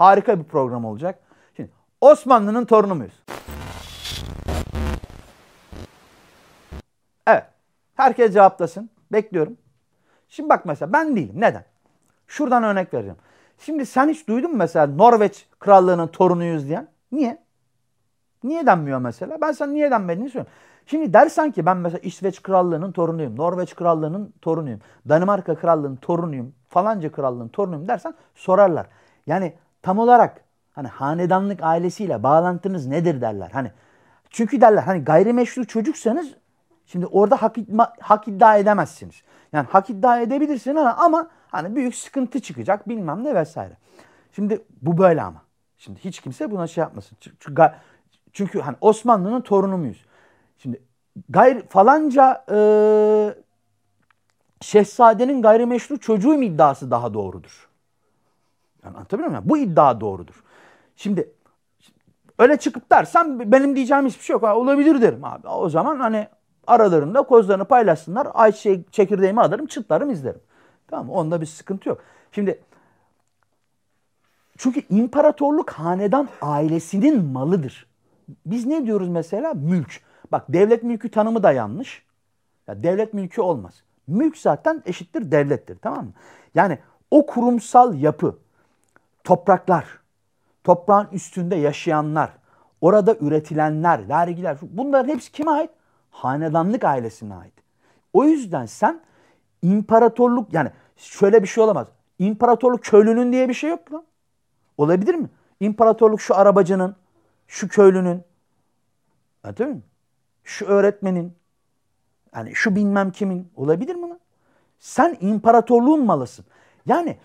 Harika bir program olacak. Şimdi Osmanlı'nın torunu muyuz? Evet. Herkes cevaplasın. Bekliyorum. Şimdi bak mesela ben değilim. Neden? Şuradan örnek vereceğim. Şimdi sen hiç duydun mu mesela Norveç krallığının torunuyuz diyen? Niye? Niye denmiyor mesela? Ben sana niye denmediğini söylüyorum. Şimdi dersen ki ben mesela İsveç krallığının torunuyum, Norveç krallığının torunuyum, Danimarka krallığının torunuyum, falanca krallığının torunuyum dersen sorarlar. Yani tam olarak hani hanedanlık ailesiyle bağlantınız nedir derler. Hani çünkü derler hani gayrimeşru çocuksanız şimdi orada hak, hak iddia edemezsiniz. Yani hak iddia edebilirsin ama hani büyük sıkıntı çıkacak bilmem ne vesaire. Şimdi bu böyle ama. Şimdi hiç kimse buna şey yapmasın. Çünkü, çünkü hani Osmanlı'nın torunu muyuz? Şimdi gayr falanca e, şehzadenin gayrimeşru çocuğum iddiası daha doğrudur. Yani anlatabiliyor muyum? Bu iddia doğrudur. Şimdi öyle çıkıp dersen benim diyeceğim hiçbir şey yok. Ha, olabilir derim abi. O zaman hani aralarında kozlarını paylaşsınlar. Ayçiçeği çekirdeğimi alırım, çıtlarım izlerim. Tamam mı? Onda bir sıkıntı yok. Şimdi çünkü imparatorluk hanedan ailesinin malıdır. Biz ne diyoruz mesela? Mülk. Bak devlet mülkü tanımı da yanlış. Ya devlet mülkü olmaz. Mülk zaten eşittir devlettir tamam mı? Yani o kurumsal yapı, topraklar, toprağın üstünde yaşayanlar, orada üretilenler, vergiler bunların hepsi kime ait? Hanedanlık ailesine ait. O yüzden sen imparatorluk yani şöyle bir şey olamaz. İmparatorluk köylünün diye bir şey yok lan. Olabilir mi? İmparatorluk şu arabacının, şu köylünün, anlatıyor muyum? Şu öğretmenin, yani şu bilmem kimin olabilir mi lan? Sen imparatorluğun malısın. Yani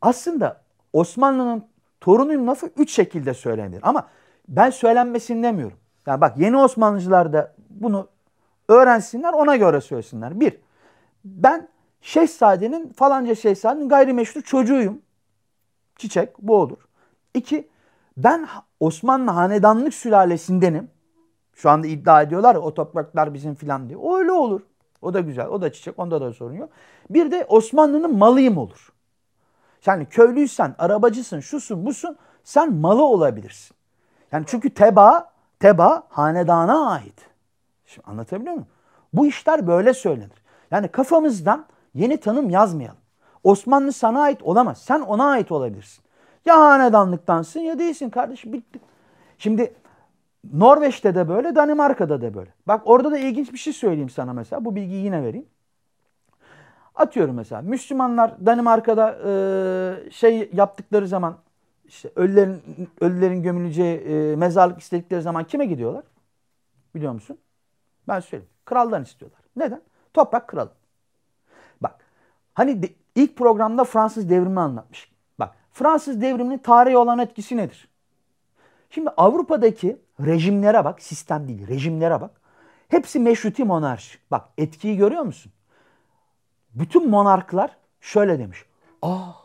aslında Osmanlı'nın torunuyum lafı üç şekilde söylenir. Ama ben söylenmesini demiyorum. Yani bak yeni Osmanlıcılar da bunu öğrensinler ona göre söylesinler. Bir, ben şehzadenin falanca şehzadenin gayrimeşru çocuğuyum. Çiçek bu olur. İki, ben Osmanlı hanedanlık sülalesindenim. Şu anda iddia ediyorlar ya o topraklar bizim filan diye. O öyle olur. O da güzel. O da çiçek. Onda da sorun yok. Bir de Osmanlı'nın malıyım olur. Yani köylüysen, arabacısın, şusun, busun sen malı olabilirsin. Yani çünkü teba, teba hanedana ait. Şimdi anlatabiliyor muyum? Bu işler böyle söylenir. Yani kafamızdan yeni tanım yazmayalım. Osmanlı sana ait olamaz. Sen ona ait olabilirsin. Ya hanedanlıktansın ya değilsin kardeşim bitti. Şimdi Norveç'te de böyle, Danimarka'da da böyle. Bak orada da ilginç bir şey söyleyeyim sana mesela. Bu bilgiyi yine vereyim. Atıyorum mesela Müslümanlar Danimarka'da e, şey yaptıkları zaman işte ölülerin ölülerin gömüleceği e, mezarlık istedikleri zaman kime gidiyorlar? Biliyor musun? Ben söyleyeyim. Kraldan istiyorlar. Neden? Toprak kralı. Bak hani de, ilk programda Fransız devrimi anlatmış. Bak Fransız devriminin tarihi olan etkisi nedir? Şimdi Avrupa'daki rejimlere bak, sistem değil, rejimlere bak. Hepsi meşruti monarşi. Bak etkiyi görüyor musun? Bütün monarklar şöyle demiş. Ah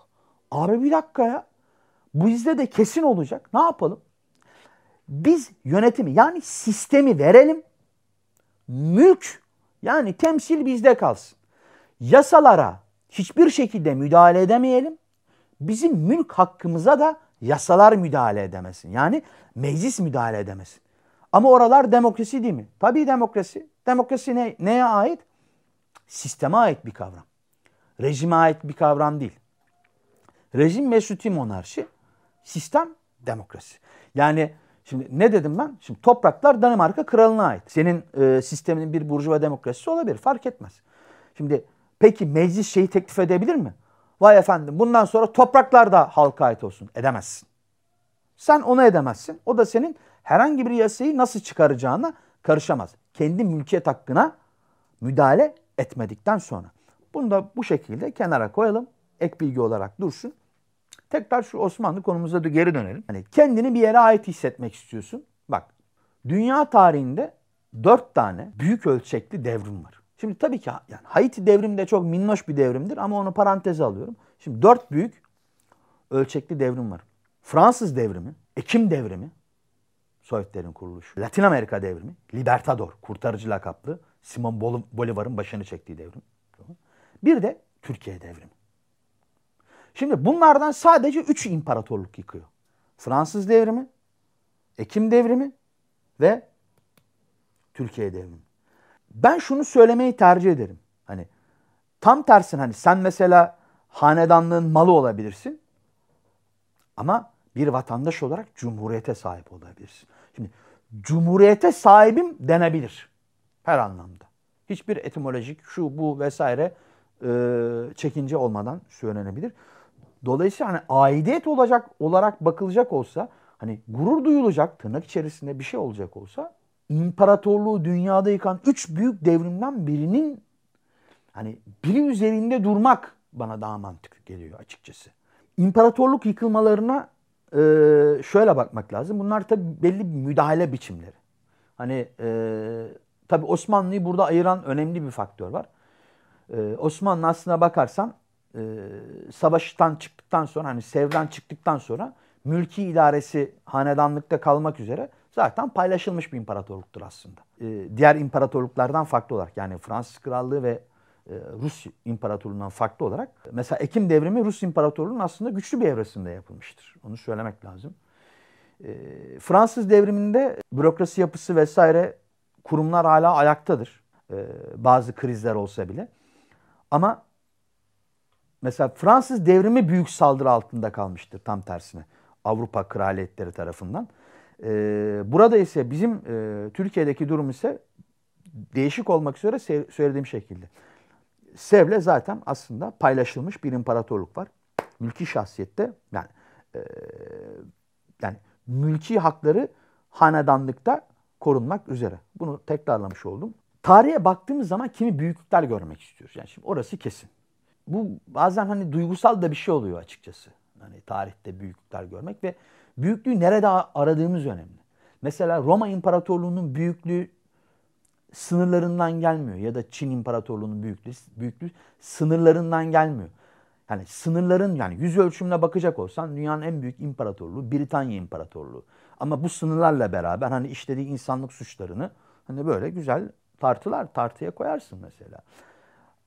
abi bir dakika ya. Bu bizde de kesin olacak. Ne yapalım? Biz yönetimi yani sistemi verelim. Mülk yani temsil bizde kalsın. Yasalara hiçbir şekilde müdahale edemeyelim. Bizim mülk hakkımıza da yasalar müdahale edemesin. Yani meclis müdahale edemesin. Ama oralar demokrasi değil mi? Tabii demokrasi. Demokrasi ne, neye ait? Sisteme ait bir kavram. Rejime ait bir kavram değil. Rejim meşruti monarşi, sistem demokrasi. Yani şimdi ne dedim ben? Şimdi topraklar Danimarka kralına ait. Senin e, sisteminin bir burjuva demokrasisi olabilir. Fark etmez. Şimdi peki meclis şeyi teklif edebilir mi? Vay efendim bundan sonra topraklar da halka ait olsun. Edemezsin. Sen onu edemezsin. O da senin herhangi bir yasayı nasıl çıkaracağına karışamaz. Kendi mülkiyet hakkına müdahale etmedikten sonra. Bunu da bu şekilde kenara koyalım. Ek bilgi olarak dursun. Tekrar şu Osmanlı konumuza geri dönelim. Hani kendini bir yere ait hissetmek istiyorsun. Bak dünya tarihinde dört tane büyük ölçekli devrim var. Şimdi tabii ki yani Haiti devrimi de çok minnoş bir devrimdir ama onu paranteze alıyorum. Şimdi dört büyük ölçekli devrim var. Fransız devrimi, Ekim devrimi, Sovyetlerin kuruluşu, Latin Amerika devrimi, Libertador, kurtarıcı lakaplı Simon Bolivar'ın başını çektiği devrim. Bir de Türkiye devrimi. Şimdi bunlardan sadece 3 imparatorluk yıkıyor. Fransız devrimi, Ekim devrimi ve Türkiye devrimi. Ben şunu söylemeyi tercih ederim. Hani tam tersin hani sen mesela hanedanlığın malı olabilirsin. Ama bir vatandaş olarak cumhuriyete sahip olabilirsin. Şimdi cumhuriyete sahibim denebilir. Her anlamda. Hiçbir etimolojik şu bu vesaire e, çekince olmadan söylenebilir. Dolayısıyla hani aidiyet olacak olarak bakılacak olsa hani gurur duyulacak tırnak içerisinde bir şey olacak olsa imparatorluğu dünyada yıkan üç büyük devrimden birinin hani biri üzerinde durmak bana daha mantıklı geliyor açıkçası. İmparatorluk yıkılmalarına e, şöyle bakmak lazım. Bunlar tabi belli müdahale biçimleri. Hani e, tabi Osmanlı'yı burada ayıran önemli bir faktör var. E, Osmanlı aslına bakarsan e, savaştan çıktıktan sonra hani Sev'den çıktıktan sonra mülki idaresi hanedanlıkta kalmak üzere zaten paylaşılmış bir imparatorluktur aslında. E, diğer imparatorluklardan farklı olarak yani Fransız Krallığı ve e, Rus İmparatorluğu'ndan farklı olarak mesela Ekim devrimi Rus İmparatorluğu'nun aslında güçlü bir evresinde yapılmıştır. Onu söylemek lazım. E, Fransız devriminde bürokrasi yapısı vesaire kurumlar hala ayaktadır. E, bazı krizler olsa bile. Ama mesela Fransız devrimi büyük saldırı altında kalmıştır tam tersine. Avrupa kraliyetleri tarafından. Burada ise bizim Türkiye'deki durum ise değişik olmak üzere söylediğim şekilde. Sev'le zaten aslında paylaşılmış bir imparatorluk var. Mülki şahsiyette yani e, yani mülki hakları hanedanlıkta korunmak üzere. Bunu tekrarlamış oldum. Tarihe baktığımız zaman kimi büyüklükler görmek istiyoruz. Yani şimdi orası kesin. Bu bazen hani duygusal da bir şey oluyor açıkçası. Hani tarihte büyüklükler görmek ve büyüklüğü nerede aradığımız önemli. Mesela Roma İmparatorluğu'nun büyüklüğü sınırlarından gelmiyor ya da Çin İmparatorluğu'nun büyüklüğü, büyüklüğü sınırlarından gelmiyor. Yani sınırların yani yüz ölçümüne bakacak olsan dünyanın en büyük imparatorluğu Britanya İmparatorluğu. Ama bu sınırlarla beraber hani işlediği insanlık suçlarını hani böyle güzel tartılar tartıya koyarsın mesela.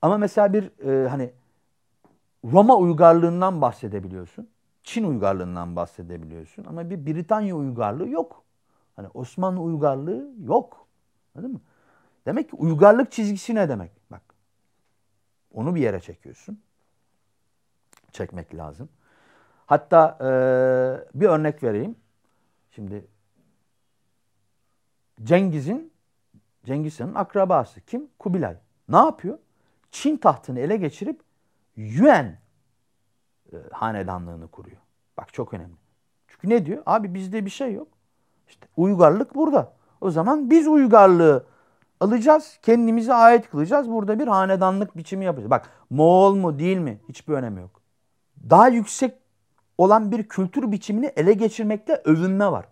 Ama mesela bir e, hani Roma uygarlığından bahsedebiliyorsun. Çin uygarlığından bahsedebiliyorsun ama bir Britanya uygarlığı yok. Hani Osmanlı uygarlığı yok. Anladın mı? Demek ki uygarlık çizgisi ne demek? Bak. Onu bir yere çekiyorsun. Çekmek lazım. Hatta e, bir örnek vereyim. Şimdi Cengiz'in Cengiz Han'ın akrabası kim? Kubilay. Ne yapıyor? Çin tahtını ele geçirip Yuan e, hanedanlığını kuruyor. Bak çok önemli. Çünkü ne diyor? Abi bizde bir şey yok. İşte uygarlık burada. O zaman biz uygarlığı alacağız, kendimize ait kılacağız. Burada bir hanedanlık biçimi yapacağız. Bak Moğol mu değil mi hiçbir önemi yok. Daha yüksek olan bir kültür biçimini ele geçirmekte övünme var.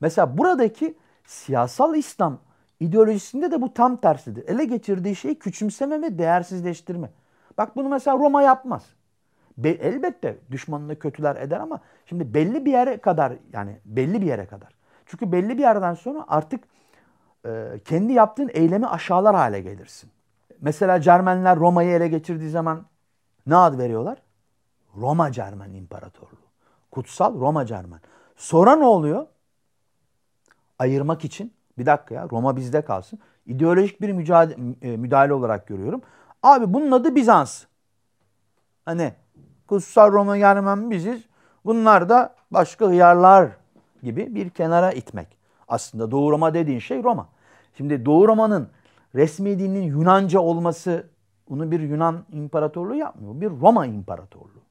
Mesela buradaki siyasal İslam ideolojisinde de bu tam tersidir. Ele geçirdiği şeyi küçümseme ve değersizleştirme. Bak bunu mesela Roma yapmaz. Be elbette düşmanını kötüler eder ama şimdi belli bir yere kadar yani belli bir yere kadar. Çünkü belli bir yerden sonra artık e, kendi yaptığın eylemi aşağılar hale gelirsin. Mesela Cermenler Roma'yı ele geçirdiği zaman ne ad veriyorlar? Roma Cermen İmparatorluğu. Kutsal Roma Cermen. Sonra ne oluyor? Ayırmak için bir dakika ya Roma bizde kalsın. İdeolojik bir mücadele, e, müdahale olarak görüyorum. Abi bunun adı Bizans. Hani Kutsal Roma Cermen biziz. Bunlar da başka hıyarlar gibi bir kenara itmek. Aslında Doğu Roma dediğin şey Roma. Şimdi Doğu Roma'nın resmi dininin Yunanca olması bunu bir Yunan imparatorluğu yapmıyor. Bir Roma imparatorluğu.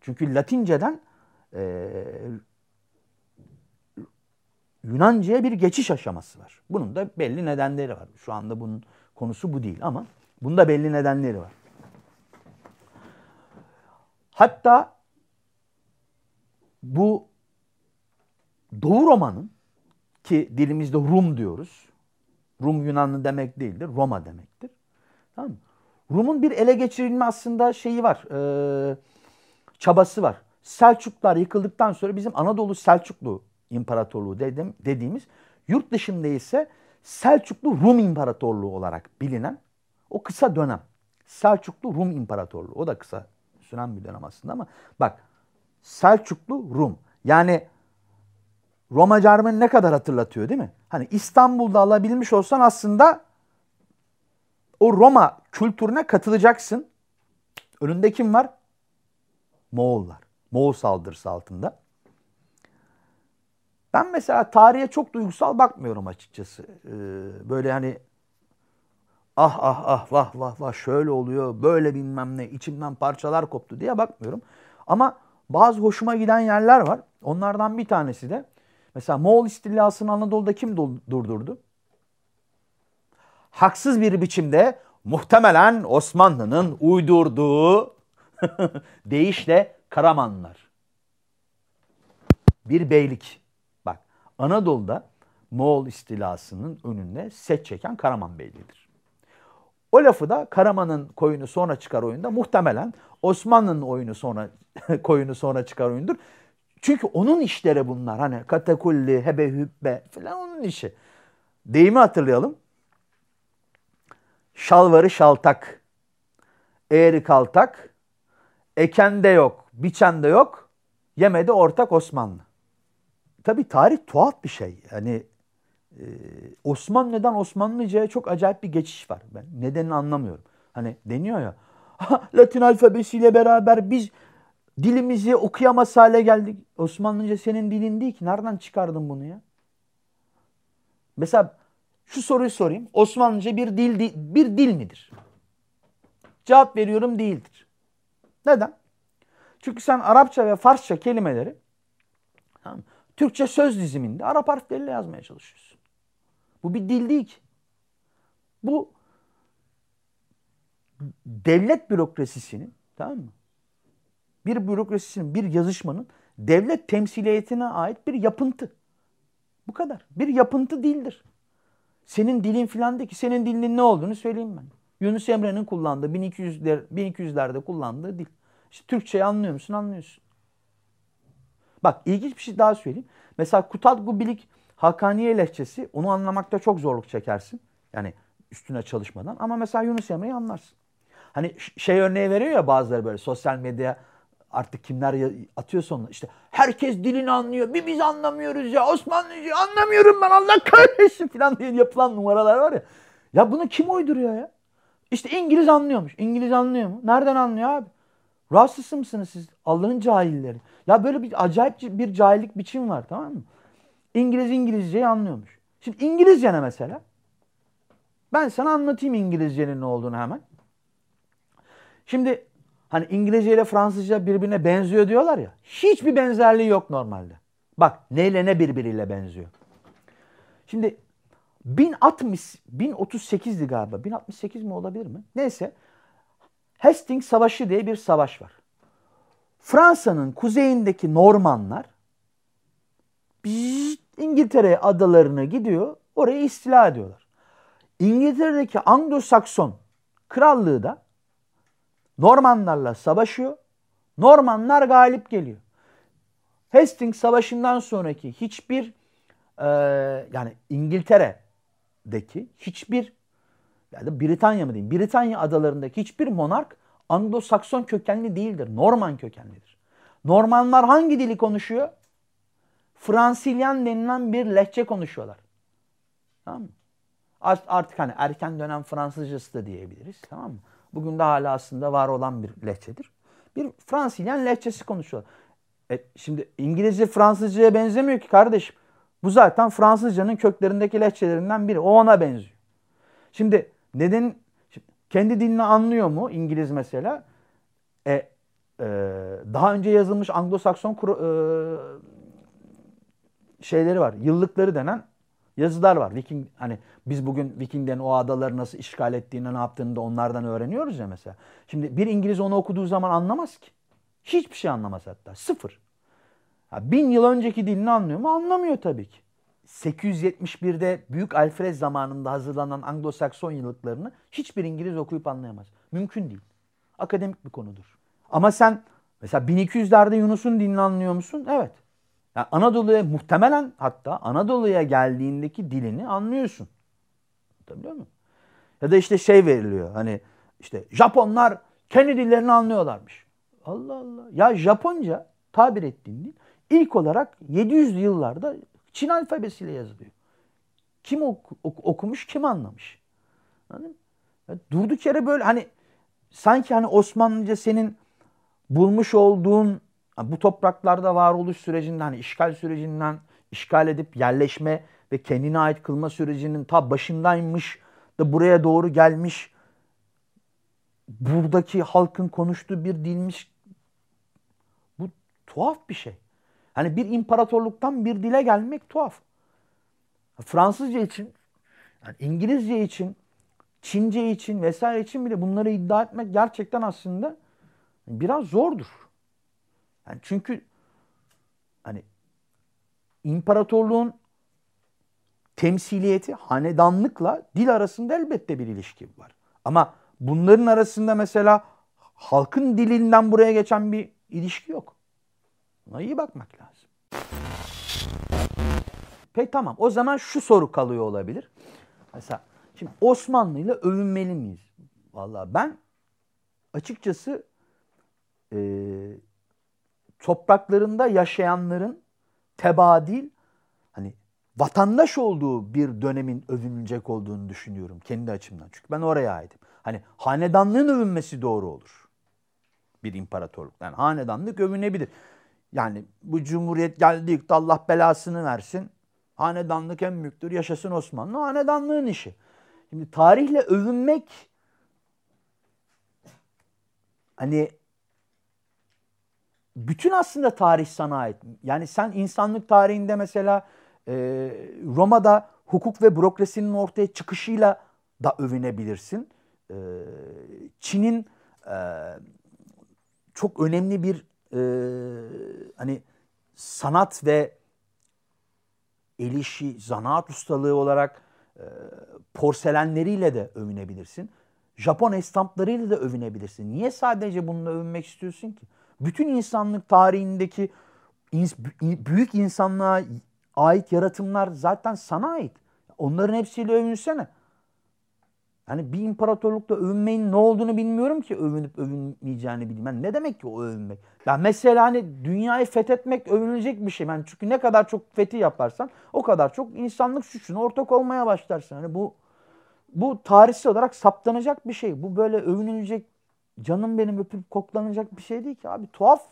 Çünkü Latinceden e, Yunanca'ya bir geçiş aşaması var. Bunun da belli nedenleri var. Şu anda bunun konusu bu değil ama bunda belli nedenleri var. Hatta bu Doğu Roma'nın ki dilimizde Rum diyoruz. Rum Yunanlı demek değildir. Roma demektir. Tamam mı? Rum'un bir ele geçirilme aslında şeyi var. E, çabası var. Selçuklar yıkıldıktan sonra bizim Anadolu Selçuklu İmparatorluğu dedim, dediğimiz yurt dışında ise Selçuklu Rum İmparatorluğu olarak bilinen o kısa dönem. Selçuklu Rum İmparatorluğu. O da kısa süren bir dönem aslında ama bak Selçuklu Rum. Yani Roma Cermen ne kadar hatırlatıyor değil mi? Hani İstanbul'da alabilmiş olsan aslında o Roma kültürüne katılacaksın. Önünde kim var? Moğollar. Moğol saldırısı altında. Ben mesela tarihe çok duygusal bakmıyorum açıkçası. Ee, böyle hani ah ah ah vah vah vah şöyle oluyor böyle bilmem ne içimden parçalar koptu diye bakmıyorum. Ama bazı hoşuma giden yerler var. Onlardan bir tanesi de mesela Moğol istilasını Anadolu'da kim durdurdu? Haksız bir biçimde muhtemelen Osmanlı'nın uydurduğu deyişle Karamanlar. Bir beylik. Bak Anadolu'da Moğol istilasının önünde set çeken Karaman Beyliği'dir. O lafı da Karaman'ın koyunu sonra çıkar oyunda muhtemelen Osmanlı'nın oyunu sonra koyunu sonra çıkar oyundur. Çünkü onun işleri bunlar. Hani katakulli, hebe hübbe falan onun işi. Deyimi hatırlayalım. Şalvarı şaltak, eğri kaltak, ekende yok, biçende yok, yemede ortak Osmanlı. Tabi tarih tuhaf bir şey. Yani e, Osmanlı'dan Osmanlıca'ya çok acayip bir geçiş var. Ben nedenini anlamıyorum. Hani deniyor ya, Latin alfabesiyle beraber biz dilimizi okuyamaz hale geldik. Osmanlıca senin dilin değil ki. Nereden çıkardın bunu ya? Mesela şu soruyu sorayım. Osmanlıca bir dil bir dil midir? Cevap veriyorum değildir. Neden? Çünkü sen Arapça ve Farsça kelimeleri tamam, Türkçe söz diziminde Arap harfleriyle yazmaya çalışıyorsun. Bu bir dil değil ki. Bu devlet bürokrasisinin tamam mı? Bir bürokrasisinin, bir yazışmanın devlet temsiliyetine ait bir yapıntı. Bu kadar. Bir yapıntı değildir. Senin dilin filan değil ki. Senin dilinin ne olduğunu söyleyeyim ben. Yunus Emre'nin kullandığı 1200'ler 1200'lerde kullandığı dil. İşte Türkçeyi anlıyor musun? Anlıyorsun. Bak ilginç bir şey daha söyleyeyim. Mesela Kutatgu Bilik Hakaniye lehçesi onu anlamakta çok zorluk çekersin. Yani üstüne çalışmadan. Ama mesela Yunus Emre'yi anlarsın. Hani şey örneği veriyor ya bazıları böyle sosyal medya artık kimler atıyor sonuna işte herkes dilini anlıyor bir biz anlamıyoruz ya Osmanlıca anlamıyorum ben Allah kahretsin falan diye yapılan numaralar var ya. Ya bunu kim uyduruyor ya? İşte İngiliz anlıyormuş. İngiliz anlıyor mu? Nereden anlıyor abi? Rahatsız mısınız siz? Allah'ın cahilleri. Ya böyle bir acayip bir cahillik biçim var tamam mı? İngiliz İngilizceyi anlıyormuş. Şimdi İngilizce ne mesela? Ben sana anlatayım İngilizcenin ne olduğunu hemen. Şimdi hani İngilizce ile Fransızca birbirine benziyor diyorlar ya. Hiçbir benzerliği yok normalde. Bak neyle ne birbiriyle benziyor. Şimdi 1060 1038'di galiba. 1068 mi olabilir mi? Neyse. Hastings Savaşı diye bir savaş var. Fransa'nın kuzeyindeki Normanlar İngiltere adalarına gidiyor. Orayı istila ediyorlar. İngiltere'deki Anglo-Sakson krallığı da Normanlarla savaşıyor. Normanlar galip geliyor. Hastings Savaşı'ndan sonraki hiçbir e, yani İngiltere'deki hiçbir yani Britanya mı diyeyim Britanya adalarındaki hiçbir monark Anglo-Sakson kökenli değildir. Norman kökenlidir. Normanlar hangi dili konuşuyor? Fransilyan denilen bir lehçe konuşuyorlar. Tamam mı? Artık hani erken dönem Fransızcası da diyebiliriz. Tamam mı? Bugün de hala aslında var olan bir lehçedir. Bir Fransilyan lehçesi konuşuyorlar. E, şimdi İngilizce Fransızcaya benzemiyor ki kardeşim. Bu zaten Fransızcanın köklerindeki lehçelerinden biri. O ona benziyor. Şimdi neden kendi dilini anlıyor mu İngiliz mesela? E, e, daha önce yazılmış Anglo-Sakson e, şeyleri var. Yıllıkları denen yazılar var. Viking hani biz bugün Vikinglerin o adaları nasıl işgal ettiğini, ne yaptığını da onlardan öğreniyoruz ya mesela. Şimdi bir İngiliz onu okuduğu zaman anlamaz ki. Hiçbir şey anlamaz hatta. Sıfır. Ha, bin yıl önceki dilini anlıyor mu? Anlamıyor tabii ki. 871'de Büyük Alfred zamanında hazırlanan Anglo-Sakson yıllıklarını hiçbir İngiliz okuyup anlayamaz. Mümkün değil. Akademik bir konudur. Ama sen mesela 1200'lerde Yunus'un dilini anlıyor musun? Evet. Yani Anadolu'ya muhtemelen hatta Anadolu'ya geldiğindeki dilini anlıyorsun. Biliyor musun? Ya da işte şey veriliyor hani işte Japonlar kendi dillerini anlıyorlarmış. Allah Allah. Ya Japonca tabir ettiğin dil ilk olarak 700'lü yıllarda Çin alfabesiyle yazılıyor. Kim ok- ok- okumuş, kim anlamış? Anladın mı? Ya durduk yere böyle hani sanki hani Osmanlıca senin bulmuş olduğun bu topraklarda varoluş sürecinden, hani işgal sürecinden işgal edip yerleşme ve kendine ait kılma sürecinin ta başındaymış da buraya doğru gelmiş buradaki halkın konuştuğu bir dilmiş. Bu tuhaf bir şey. Hani bir imparatorluktan bir dile gelmek tuhaf. Fransızca için, yani İngilizce için, Çince için vesaire için bile bunları iddia etmek gerçekten aslında biraz zordur. Yani çünkü hani imparatorluğun temsiliyeti hanedanlıkla dil arasında elbette bir ilişki var. Ama bunların arasında mesela halkın dilinden buraya geçen bir ilişki yok. Buna iyi bakmak lazım. Peki tamam o zaman şu soru kalıyor olabilir. Mesela şimdi Osmanlı ile övünmeli miyiz? Vallahi ben açıkçası e, topraklarında yaşayanların tebadil hani vatandaş olduğu bir dönemin övünülecek olduğunu düşünüyorum kendi açımdan. Çünkü ben oraya aitim. Hani hanedanlığın övünmesi doğru olur. Bir imparatorluk. Yani hanedanlık övünebilir. Yani bu cumhuriyet geldi yıktı Allah belasını versin. Hanedanlık en büyüktür. Yaşasın Osmanlı. Hanedanlığın işi. Şimdi tarihle övünmek hani bütün aslında tarih sana ait. Yani sen insanlık tarihinde mesela e, Roma'da hukuk ve bürokrasinin ortaya çıkışıyla da övünebilirsin. E, Çin'in e, çok önemli bir e, hani sanat ve el işi, zanaat ustalığı olarak e, porselenleriyle de övünebilirsin. Japon estamplarıyla da övünebilirsin. Niye sadece bununla övünmek istiyorsun ki? Bütün insanlık tarihindeki büyük insanlığa ait yaratımlar zaten sana ait. Onların hepsiyle övünsene. Yani bir imparatorlukta övünmeyin ne olduğunu bilmiyorum ki övünüp övünmeyeceğini bilmem. Yani ne demek ki o övünmek? Ya mesela hani dünyayı fethetmek övünülecek bir şey. Yani çünkü ne kadar çok fethi yaparsan o kadar çok insanlık suçuna ortak olmaya başlarsın. Hani bu bu tarihsel olarak saptanacak bir şey. Bu böyle övünülecek canım benim öpüp koklanacak bir şey değil ki abi. Tuhaf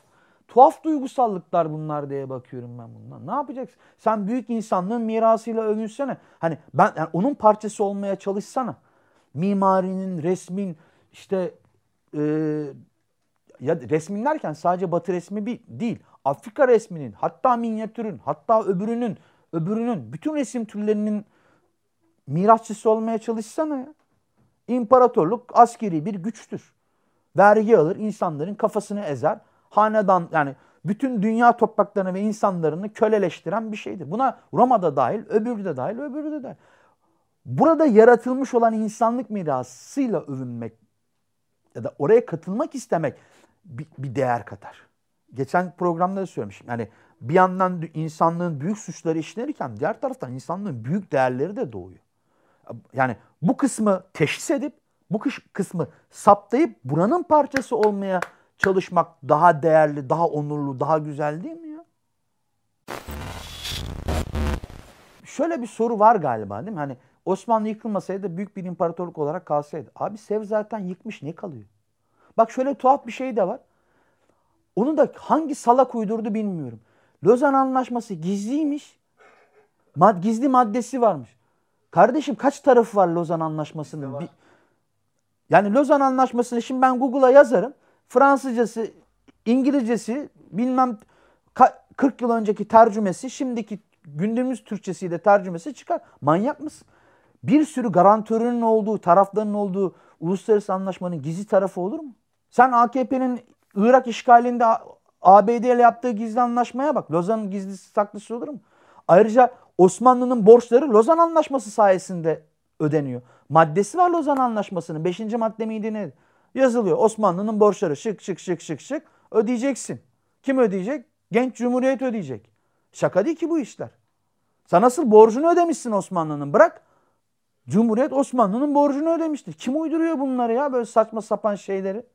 tuhaf duygusallıklar bunlar diye bakıyorum ben bundan. Ne yapacaksın? Sen büyük insanlığın mirasıyla övünsene. Hani ben yani onun parçası olmaya çalışsana mimarinin, resmin işte e, ya resmin derken sadece batı resmi bir değil. Afrika resminin, hatta minyatürün, hatta öbürünün, öbürünün, bütün resim türlerinin mirasçısı olmaya çalışsana ya. İmparatorluk askeri bir güçtür. Vergi alır, insanların kafasını ezer. Hanedan yani bütün dünya topraklarını ve insanlarını köleleştiren bir şeydir. Buna Roma'da dahil, öbürü de dahil, öbürü de dahil. Burada yaratılmış olan insanlık mirasıyla övünmek ya da oraya katılmak istemek bir, bir değer katar. Geçen programda da söylemişim. Yani bir yandan insanlığın büyük suçları işlenirken diğer taraftan insanlığın büyük değerleri de doğuyor. Yani bu kısmı teşhis edip bu kısmı saptayıp buranın parçası olmaya çalışmak daha değerli, daha onurlu, daha güzel değil mi ya? Şöyle bir soru var galiba değil mi? Hani Osmanlı yıkılmasaydı büyük bir imparatorluk olarak kalsaydı. Abi Sev zaten yıkmış ne kalıyor? Bak şöyle tuhaf bir şey de var. Onu da hangi salak uydurdu bilmiyorum. Lozan Anlaşması gizliymiş. Mad gizli maddesi varmış. Kardeşim kaç tarafı var Lozan Anlaşması'nın? Var. Yani Lozan Anlaşması'nı şimdi ben Google'a yazarım. Fransızcası, İngilizcesi, bilmem 40 yıl önceki tercümesi, şimdiki gündemimiz Türkçesiyle tercümesi çıkar. Manyak mısın? bir sürü garantörünün olduğu, taraflarının olduğu uluslararası anlaşmanın gizli tarafı olur mu? Sen AKP'nin Irak işgalinde ABD ile yaptığı gizli anlaşmaya bak. Lozan'ın gizlisi saklısı olur mu? Ayrıca Osmanlı'nın borçları Lozan Anlaşması sayesinde ödeniyor. Maddesi var Lozan Anlaşması'nın. Beşinci madde miydi ne? Yazılıyor. Osmanlı'nın borçları şık şık şık şık şık ödeyeceksin. Kim ödeyecek? Genç Cumhuriyet ödeyecek. Şaka değil ki bu işler. Sen nasıl borcunu ödemişsin Osmanlı'nın? Bırak Cumhuriyet Osmanlı'nın borcunu ödemiştir. Kim uyduruyor bunları ya böyle saçma sapan şeyleri?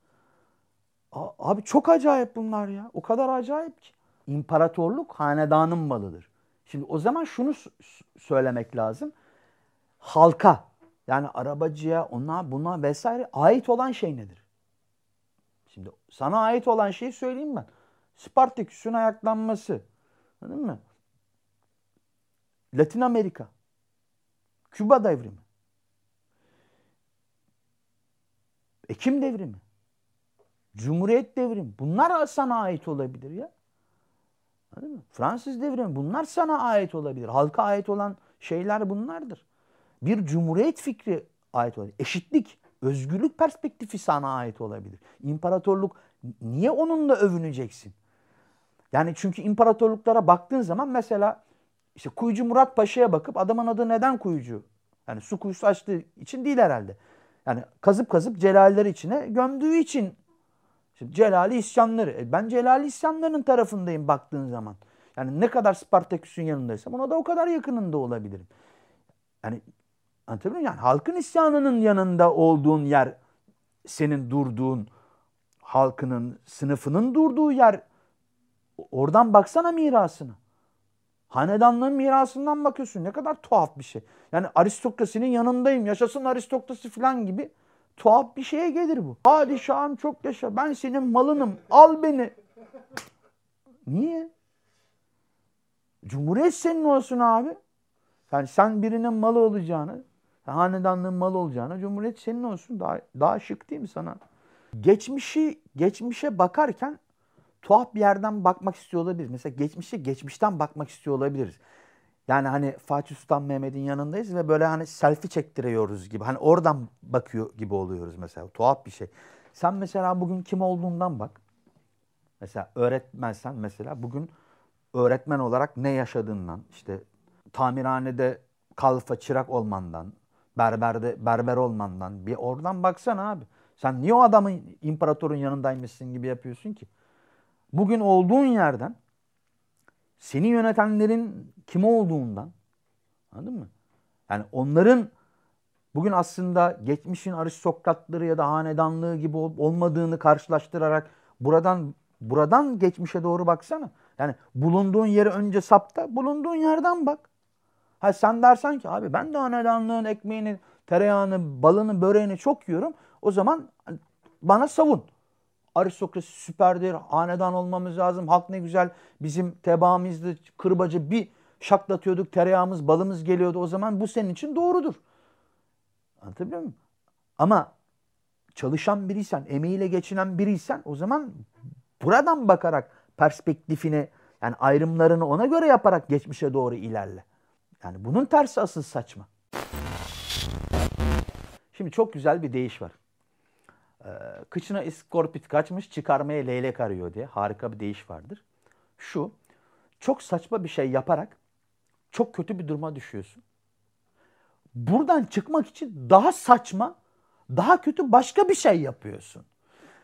Abi çok acayip bunlar ya. O kadar acayip ki. İmparatorluk hanedanın malıdır. Şimdi o zaman şunu söylemek lazım. Halka yani arabacıya ona buna vesaire ait olan şey nedir? Şimdi sana ait olan şeyi söyleyeyim ben. Spartaküs'ün ayaklanması. Anladın mı? Latin Amerika. Küba devrimi. Ekim devrimi. Cumhuriyet devrimi. Bunlar sana ait olabilir ya. Anladın mı? Fransız devrimi. Bunlar sana ait olabilir. Halka ait olan şeyler bunlardır. Bir cumhuriyet fikri ait olabilir. Eşitlik, özgürlük perspektifi sana ait olabilir. İmparatorluk niye onunla övüneceksin? Yani çünkü imparatorluklara baktığın zaman mesela işte Kuyucu Murat Paşa'ya bakıp adamın adı neden Kuyucu? Yani su kuyusu açtığı için değil herhalde. Yani kazıp kazıp Celalileri içine gömdüğü için Şimdi Celali isyanları. E ben Celali isyanlarının tarafındayım baktığın zaman. Yani ne kadar Spartaküs'ün yanındaysam ona da o kadar yakınında olabilirim. Yani anlatabiliyor muyum? Yani halkın isyanının yanında olduğun yer senin durduğun halkının, sınıfının durduğu yer. Oradan baksana mirasına. Hanedanlığın mirasından bakıyorsun. Ne kadar tuhaf bir şey. Yani aristokrasinin yanındayım. Yaşasın aristokrasi falan gibi tuhaf bir şeye gelir bu. Padişahım çok yaşa. Ben senin malınım. Al beni. Niye? Cumhuriyet senin olsun abi. Yani sen birinin malı olacağını, hanedanlığın malı olacağını, cumhuriyet senin olsun. Daha, daha şık değil mi sana? Geçmişi, geçmişe bakarken tuhaf bir yerden bakmak istiyor olabiliriz. Mesela geçmişe geçmişten bakmak istiyor olabiliriz. Yani hani Fatih Sultan Mehmet'in yanındayız ve böyle hani selfie çektiriyoruz gibi. Hani oradan bakıyor gibi oluyoruz mesela. Tuhaf bir şey. Sen mesela bugün kim olduğundan bak. Mesela öğretmensen mesela bugün öğretmen olarak ne yaşadığından, işte tamirhanede kalfa çırak olmandan, berberde berber olmandan bir oradan baksana abi. Sen niye o adamın imparatorun yanındaymışsın gibi yapıyorsun ki? Bugün olduğun yerden seni yönetenlerin kim olduğundan anladın mı? Yani onların bugün aslında geçmişin aristokratları ya da hanedanlığı gibi olmadığını karşılaştırarak buradan buradan geçmişe doğru baksana. Yani bulunduğun yeri önce sapta, bulunduğun yerden bak. Ha sen dersen ki abi ben de hanedanlığın ekmeğini, tereyağını, balını, böreğini çok yiyorum. O zaman bana savun. Aristokrasi süperdir, hanedan olmamız lazım. Halk ne güzel bizim tebaamızdı, kırbacı bir şaklatıyorduk, tereyağımız, balımız geliyordu. O zaman bu senin için doğrudur. Anlatabiliyor muyum? Ama çalışan biriysen, emeğiyle geçinen biriysen o zaman buradan bakarak perspektifini yani ayrımlarını ona göre yaparak geçmişe doğru ilerle. Yani bunun tersi asıl saçma. Şimdi çok güzel bir deyiş var. Ee, kıçına iskorpit kaçmış çıkarmaya leylek arıyor diye harika bir deyiş vardır. Şu, çok saçma bir şey yaparak çok kötü bir duruma düşüyorsun. Buradan çıkmak için daha saçma, daha kötü başka bir şey yapıyorsun.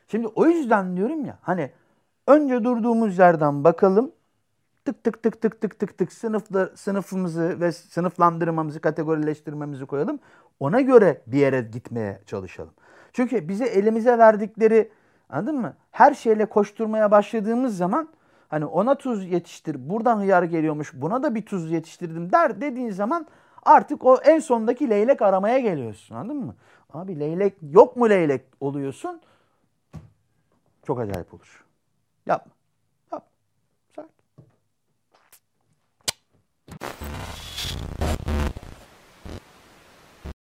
Şimdi o yüzden diyorum ya hani önce durduğumuz yerden bakalım. Tık tık tık tık tık tık tık sınıflar, sınıfımızı ve sınıflandırmamızı, kategorileştirmemizi koyalım. Ona göre bir yere gitmeye çalışalım. Çünkü bize elimize verdikleri anladın mı? Her şeyle koşturmaya başladığımız zaman hani ona tuz yetiştir, buradan hıyar geliyormuş, buna da bir tuz yetiştirdim der dediğin zaman artık o en sondaki leylek aramaya geliyorsun anladın mı? Abi leylek yok mu leylek oluyorsun? Çok acayip olur. Yapma.